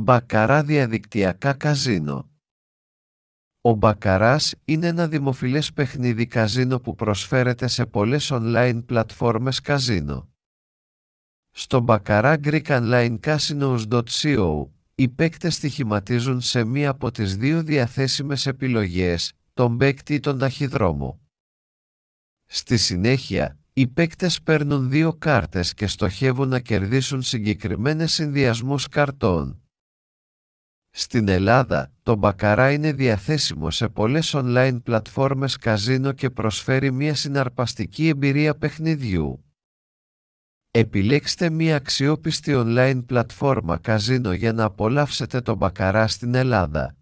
Μπακαρά διαδικτυακά καζίνο Ο Μπακαράς είναι ένα δημοφιλές παιχνίδι καζίνο που προσφέρεται σε πολλές online πλατφόρμες καζίνο. Στο Μπακαρά Greek Online Casinos.co οι παίκτες στοιχηματίζουν σε μία από τις δύο διαθέσιμες επιλογές, τον παίκτη ή τον ταχυδρόμο. Στη συνέχεια, οι παίκτες παίρνουν δύο κάρτες και στοχεύουν να κερδίσουν συγκεκριμένες συνδυασμούς καρτών. Στην Ελλάδα, το Μπακαρά είναι διαθέσιμο σε πολλές online πλατφόρμες καζίνο και προσφέρει μια συναρπαστική εμπειρία παιχνιδιού. Επιλέξτε μια αξιόπιστη online πλατφόρμα καζίνο για να απολαύσετε το Μπακαρά στην Ελλάδα.